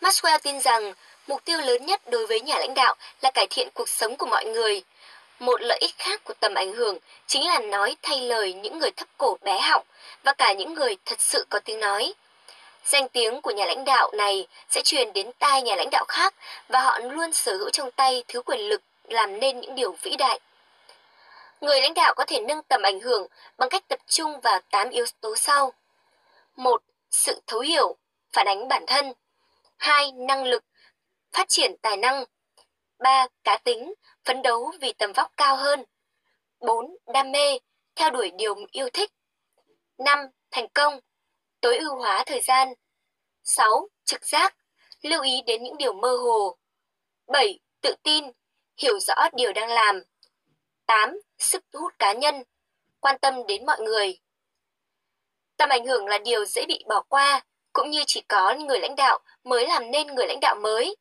Maxwell tin rằng mục tiêu lớn nhất đối với nhà lãnh đạo là cải thiện cuộc sống của mọi người. Một lợi ích khác của tầm ảnh hưởng chính là nói thay lời những người thấp cổ bé họng và cả những người thật sự có tiếng nói. Danh tiếng của nhà lãnh đạo này sẽ truyền đến tai nhà lãnh đạo khác và họ luôn sở hữu trong tay thứ quyền lực làm nên những điều vĩ đại. Người lãnh đạo có thể nâng tầm ảnh hưởng bằng cách tập trung vào 8 yếu tố sau. 1. Sự thấu hiểu, phản ánh bản thân. 2. Năng lực, phát triển tài năng. 3. Cá tính, phấn đấu vì tầm vóc cao hơn. 4. Đam mê, theo đuổi điều yêu thích. 5. Thành công, tối ưu hóa thời gian. 6. Trực giác, lưu ý đến những điều mơ hồ. 7. Tự tin, hiểu rõ điều đang làm. 8. Sức hút cá nhân, quan tâm đến mọi người. Tầm ảnh hưởng là điều dễ bị bỏ qua, cũng như chỉ có người lãnh đạo mới làm nên người lãnh đạo mới.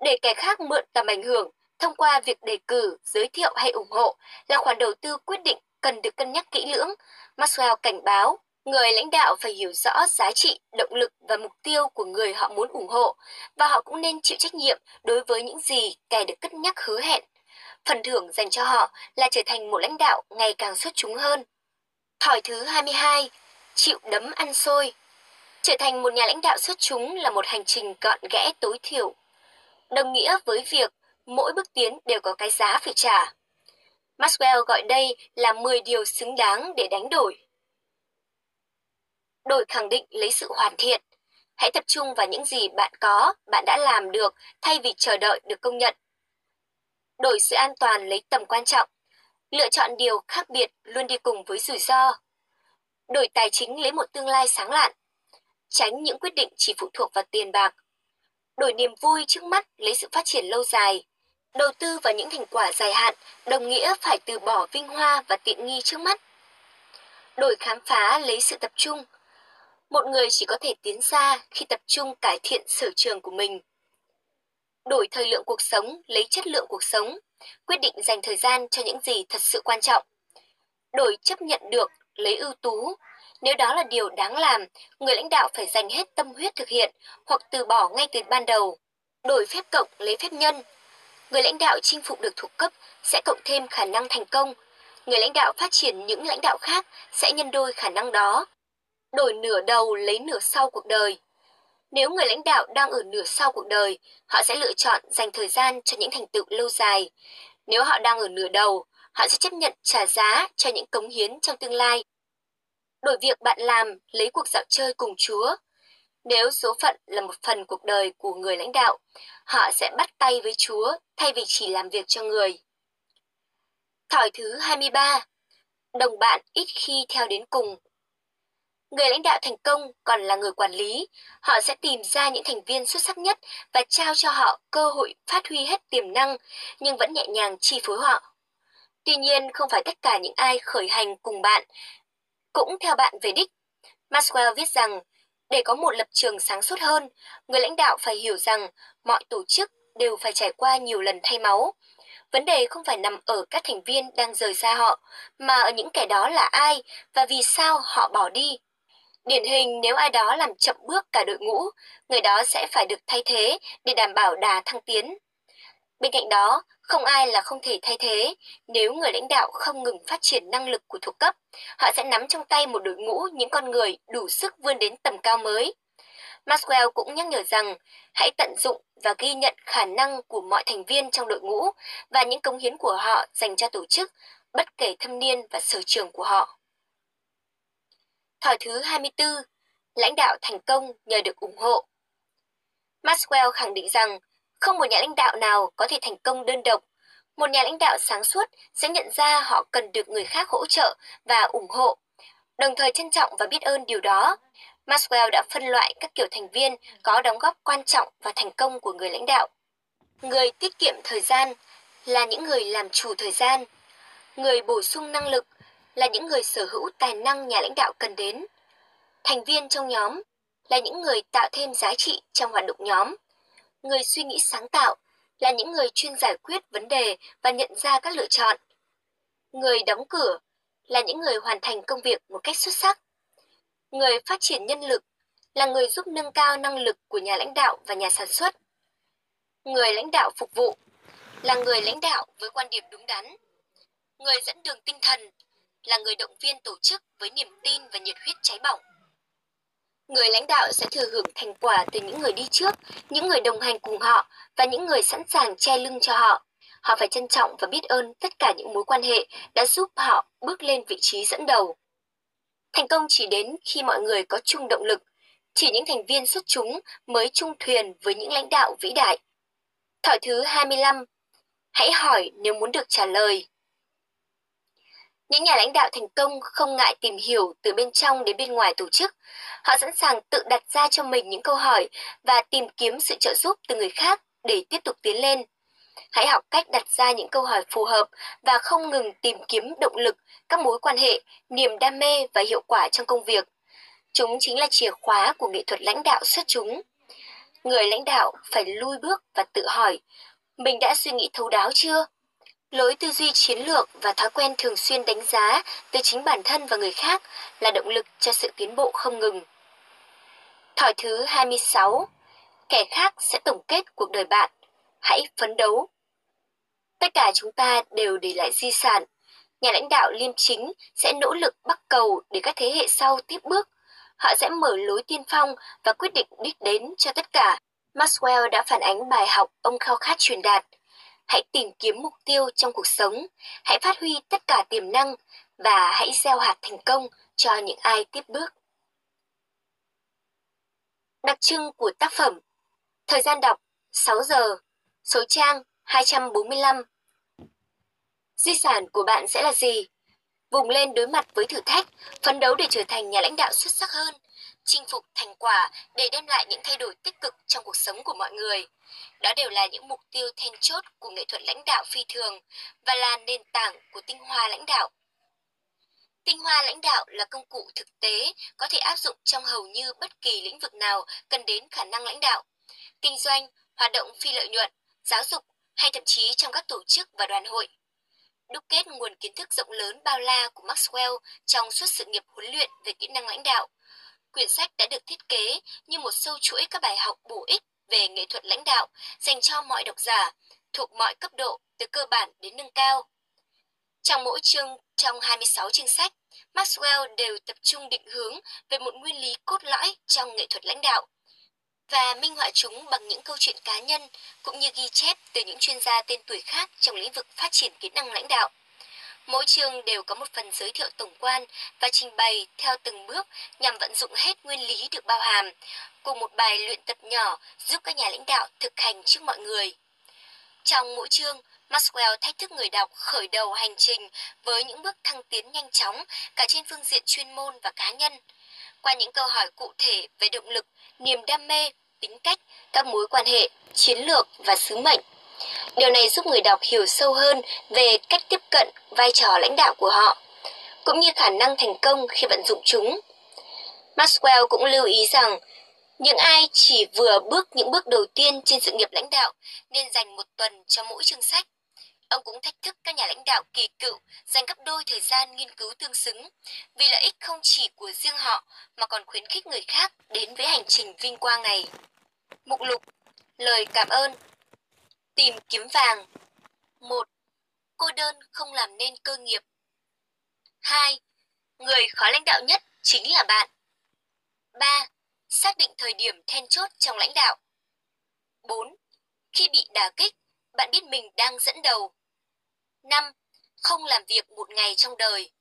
Để kẻ khác mượn tầm ảnh hưởng thông qua việc đề cử, giới thiệu hay ủng hộ là khoản đầu tư quyết định cần được cân nhắc kỹ lưỡng. Maxwell cảnh báo, người lãnh đạo phải hiểu rõ giá trị, động lực và mục tiêu của người họ muốn ủng hộ và họ cũng nên chịu trách nhiệm đối với những gì kẻ được cất nhắc hứa hẹn. Phần thưởng dành cho họ là trở thành một lãnh đạo ngày càng xuất chúng hơn. Thỏi thứ 22, chịu đấm ăn xôi. Trở thành một nhà lãnh đạo xuất chúng là một hành trình gọn ghẽ tối thiểu, đồng nghĩa với việc mỗi bước tiến đều có cái giá phải trả. Maxwell gọi đây là 10 điều xứng đáng để đánh đổi. Đổi khẳng định lấy sự hoàn thiện. Hãy tập trung vào những gì bạn có, bạn đã làm được thay vì chờ đợi được công nhận. Đổi sự an toàn lấy tầm quan trọng. Lựa chọn điều khác biệt luôn đi cùng với rủi ro. Đổi tài chính lấy một tương lai sáng lạn. Tránh những quyết định chỉ phụ thuộc vào tiền bạc. Đổi niềm vui trước mắt lấy sự phát triển lâu dài. Đầu tư vào những thành quả dài hạn đồng nghĩa phải từ bỏ vinh hoa và tiện nghi trước mắt. Đổi khám phá lấy sự tập trung. Một người chỉ có thể tiến xa khi tập trung cải thiện sở trường của mình. Đổi thời lượng cuộc sống lấy chất lượng cuộc sống, quyết định dành thời gian cho những gì thật sự quan trọng. Đổi chấp nhận được lấy ưu tú, nếu đó là điều đáng làm, người lãnh đạo phải dành hết tâm huyết thực hiện hoặc từ bỏ ngay từ ban đầu. Đổi phép cộng lấy phép nhân, người lãnh đạo chinh phục được thuộc cấp sẽ cộng thêm khả năng thành công. Người lãnh đạo phát triển những lãnh đạo khác sẽ nhân đôi khả năng đó. Đổi nửa đầu lấy nửa sau cuộc đời. Nếu người lãnh đạo đang ở nửa sau cuộc đời, họ sẽ lựa chọn dành thời gian cho những thành tựu lâu dài. Nếu họ đang ở nửa đầu, họ sẽ chấp nhận trả giá cho những cống hiến trong tương lai. Đổi việc bạn làm lấy cuộc dạo chơi cùng Chúa. Nếu số phận là một phần cuộc đời của người lãnh đạo, họ sẽ bắt tay với Chúa thay vì chỉ làm việc cho người. Thỏi thứ 23. Đồng bạn ít khi theo đến cùng. Người lãnh đạo thành công còn là người quản lý, họ sẽ tìm ra những thành viên xuất sắc nhất và trao cho họ cơ hội phát huy hết tiềm năng, nhưng vẫn nhẹ nhàng chi phối họ. Tuy nhiên, không phải tất cả những ai khởi hành cùng bạn cũng theo bạn về đích. Maxwell viết rằng, để có một lập trường sáng suốt hơn, người lãnh đạo phải hiểu rằng mọi tổ chức đều phải trải qua nhiều lần thay máu. Vấn đề không phải nằm ở các thành viên đang rời xa họ, mà ở những kẻ đó là ai và vì sao họ bỏ đi. Điển hình nếu ai đó làm chậm bước cả đội ngũ, người đó sẽ phải được thay thế để đảm bảo đà thăng tiến. Bên cạnh đó, không ai là không thể thay thế. Nếu người lãnh đạo không ngừng phát triển năng lực của thuộc cấp, họ sẽ nắm trong tay một đội ngũ những con người đủ sức vươn đến tầm cao mới. Maxwell cũng nhắc nhở rằng hãy tận dụng và ghi nhận khả năng của mọi thành viên trong đội ngũ và những công hiến của họ dành cho tổ chức, bất kể thâm niên và sở trường của họ. Thỏi thứ 24. Lãnh đạo thành công nhờ được ủng hộ. Maxwell khẳng định rằng không một nhà lãnh đạo nào có thể thành công đơn độc. Một nhà lãnh đạo sáng suốt sẽ nhận ra họ cần được người khác hỗ trợ và ủng hộ, đồng thời trân trọng và biết ơn điều đó. Maxwell đã phân loại các kiểu thành viên có đóng góp quan trọng và thành công của người lãnh đạo. Người tiết kiệm thời gian là những người làm chủ thời gian. Người bổ sung năng lực là những người sở hữu tài năng nhà lãnh đạo cần đến. Thành viên trong nhóm là những người tạo thêm giá trị trong hoạt động nhóm người suy nghĩ sáng tạo là những người chuyên giải quyết vấn đề và nhận ra các lựa chọn. Người đóng cửa là những người hoàn thành công việc một cách xuất sắc. Người phát triển nhân lực là người giúp nâng cao năng lực của nhà lãnh đạo và nhà sản xuất. Người lãnh đạo phục vụ là người lãnh đạo với quan điểm đúng đắn. Người dẫn đường tinh thần là người động viên tổ chức với niềm tin và nhiệt huyết cháy bỏng. Người lãnh đạo sẽ thừa hưởng thành quả từ những người đi trước, những người đồng hành cùng họ và những người sẵn sàng che lưng cho họ. Họ phải trân trọng và biết ơn tất cả những mối quan hệ đã giúp họ bước lên vị trí dẫn đầu. Thành công chỉ đến khi mọi người có chung động lực, chỉ những thành viên xuất chúng mới chung thuyền với những lãnh đạo vĩ đại. Thỏi thứ 25. Hãy hỏi nếu muốn được trả lời. Những nhà lãnh đạo thành công không ngại tìm hiểu từ bên trong đến bên ngoài tổ chức. Họ sẵn sàng tự đặt ra cho mình những câu hỏi và tìm kiếm sự trợ giúp từ người khác để tiếp tục tiến lên. Hãy học cách đặt ra những câu hỏi phù hợp và không ngừng tìm kiếm động lực, các mối quan hệ, niềm đam mê và hiệu quả trong công việc. Chúng chính là chìa khóa của nghệ thuật lãnh đạo xuất chúng. Người lãnh đạo phải lui bước và tự hỏi, mình đã suy nghĩ thấu đáo chưa? Lối tư duy chiến lược và thói quen thường xuyên đánh giá từ chính bản thân và người khác là động lực cho sự tiến bộ không ngừng. Thỏi thứ 26. Kẻ khác sẽ tổng kết cuộc đời bạn. Hãy phấn đấu. Tất cả chúng ta đều để lại di sản. Nhà lãnh đạo liêm chính sẽ nỗ lực bắt cầu để các thế hệ sau tiếp bước. Họ sẽ mở lối tiên phong và quyết định đích đến cho tất cả. Maxwell đã phản ánh bài học ông khao khát truyền đạt – hãy tìm kiếm mục tiêu trong cuộc sống, hãy phát huy tất cả tiềm năng và hãy gieo hạt thành công cho những ai tiếp bước. Đặc trưng của tác phẩm. Thời gian đọc 6 giờ. Số trang 245 Di sản của bạn sẽ là gì? Vùng lên đối mặt với thử thách, phấn đấu để trở thành nhà lãnh đạo xuất sắc hơn, chinh phục thành quả để đem lại những thay đổi tích cực trong cuộc sống của mọi người. Đó đều là những mục tiêu then chốt của nghệ thuật lãnh đạo phi thường và là nền tảng của tinh hoa lãnh đạo. Tinh hoa lãnh đạo là công cụ thực tế có thể áp dụng trong hầu như bất kỳ lĩnh vực nào cần đến khả năng lãnh đạo. Kinh doanh, hoạt động phi lợi nhuận, giáo dục hay thậm chí trong các tổ chức và đoàn hội. Đúc kết nguồn kiến thức rộng lớn bao la của Maxwell trong suốt sự nghiệp huấn luyện về kỹ năng lãnh đạo. Quyển sách đã được thiết kế như một sâu chuỗi các bài học bổ ích về nghệ thuật lãnh đạo dành cho mọi độc giả thuộc mọi cấp độ từ cơ bản đến nâng cao. Trong mỗi chương trong 26 chương sách, Maxwell đều tập trung định hướng về một nguyên lý cốt lõi trong nghệ thuật lãnh đạo và minh họa chúng bằng những câu chuyện cá nhân cũng như ghi chép từ những chuyên gia tên tuổi khác trong lĩnh vực phát triển kỹ năng lãnh đạo. Mỗi chương đều có một phần giới thiệu tổng quan và trình bày theo từng bước nhằm vận dụng hết nguyên lý được bao hàm, cùng một bài luyện tập nhỏ giúp các nhà lãnh đạo thực hành trước mọi người. Trong mỗi chương, Maxwell thách thức người đọc khởi đầu hành trình với những bước thăng tiến nhanh chóng cả trên phương diện chuyên môn và cá nhân. Qua những câu hỏi cụ thể về động lực, niềm đam mê, tính cách, các mối quan hệ, chiến lược và sứ mệnh Điều này giúp người đọc hiểu sâu hơn về cách tiếp cận vai trò lãnh đạo của họ, cũng như khả năng thành công khi vận dụng chúng. Maxwell cũng lưu ý rằng, những ai chỉ vừa bước những bước đầu tiên trên sự nghiệp lãnh đạo nên dành một tuần cho mỗi chương sách. Ông cũng thách thức các nhà lãnh đạo kỳ cựu dành gấp đôi thời gian nghiên cứu tương xứng, vì lợi ích không chỉ của riêng họ mà còn khuyến khích người khác đến với hành trình vinh quang này. Mục lục Lời cảm ơn Tìm kiếm vàng 1. Cô đơn không làm nên cơ nghiệp 2. Người khó lãnh đạo nhất chính là bạn 3. Xác định thời điểm then chốt trong lãnh đạo 4. Khi bị đả kích, bạn biết mình đang dẫn đầu 5. Không làm việc một ngày trong đời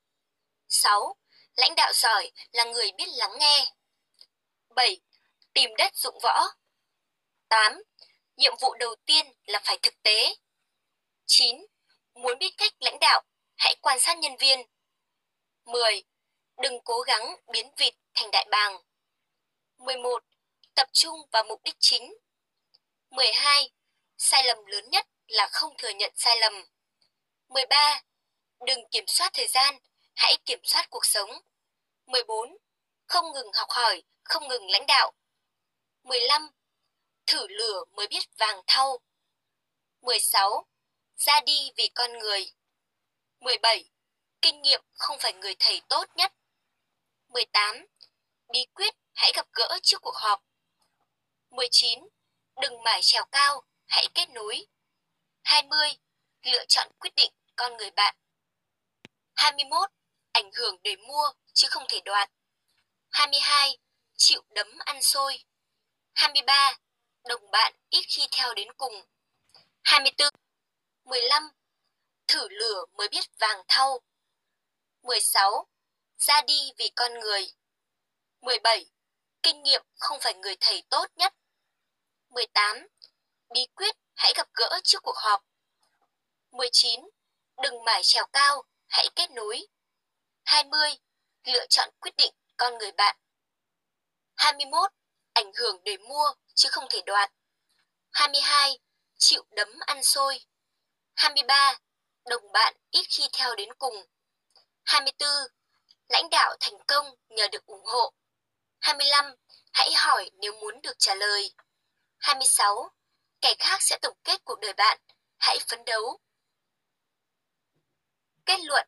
6. Lãnh đạo giỏi là người biết lắng nghe 7. Tìm đất dụng võ 8. Nhiệm vụ đầu tiên là phải thực tế. 9. Muốn biết cách lãnh đạo, hãy quan sát nhân viên. 10. Đừng cố gắng biến vịt thành đại bàng. 11. Tập trung vào mục đích chính. 12. Sai lầm lớn nhất là không thừa nhận sai lầm. 13. Đừng kiểm soát thời gian, hãy kiểm soát cuộc sống. 14. Không ngừng học hỏi, không ngừng lãnh đạo. 15 thử lửa mới biết vàng thau. 16. Ra đi vì con người. 17. Kinh nghiệm không phải người thầy tốt nhất. 18. Bí quyết hãy gặp gỡ trước cuộc họp. 19. Đừng mải trèo cao, hãy kết nối. 20. Lựa chọn quyết định con người bạn. 21. Ảnh hưởng để mua chứ không thể đoạt. 22. chịu đấm ăn xôi. 23. Đồng bạn ít khi theo đến cùng. 24. 15. Thử lửa mới biết vàng thau. 16. Ra đi vì con người. 17. Kinh nghiệm không phải người thầy tốt nhất. 18. Bí quyết hãy gặp gỡ trước cuộc họp. 19. Đừng mải trèo cao, hãy kết nối. 20. Lựa chọn quyết định con người bạn. 21. Ảnh hưởng để mua chứ không thể đoạt. 22. Chịu đấm ăn xôi. 23. Đồng bạn ít khi theo đến cùng. 24. Lãnh đạo thành công nhờ được ủng hộ. 25. Hãy hỏi nếu muốn được trả lời. 26. Kẻ khác sẽ tổng kết cuộc đời bạn. Hãy phấn đấu. Kết luận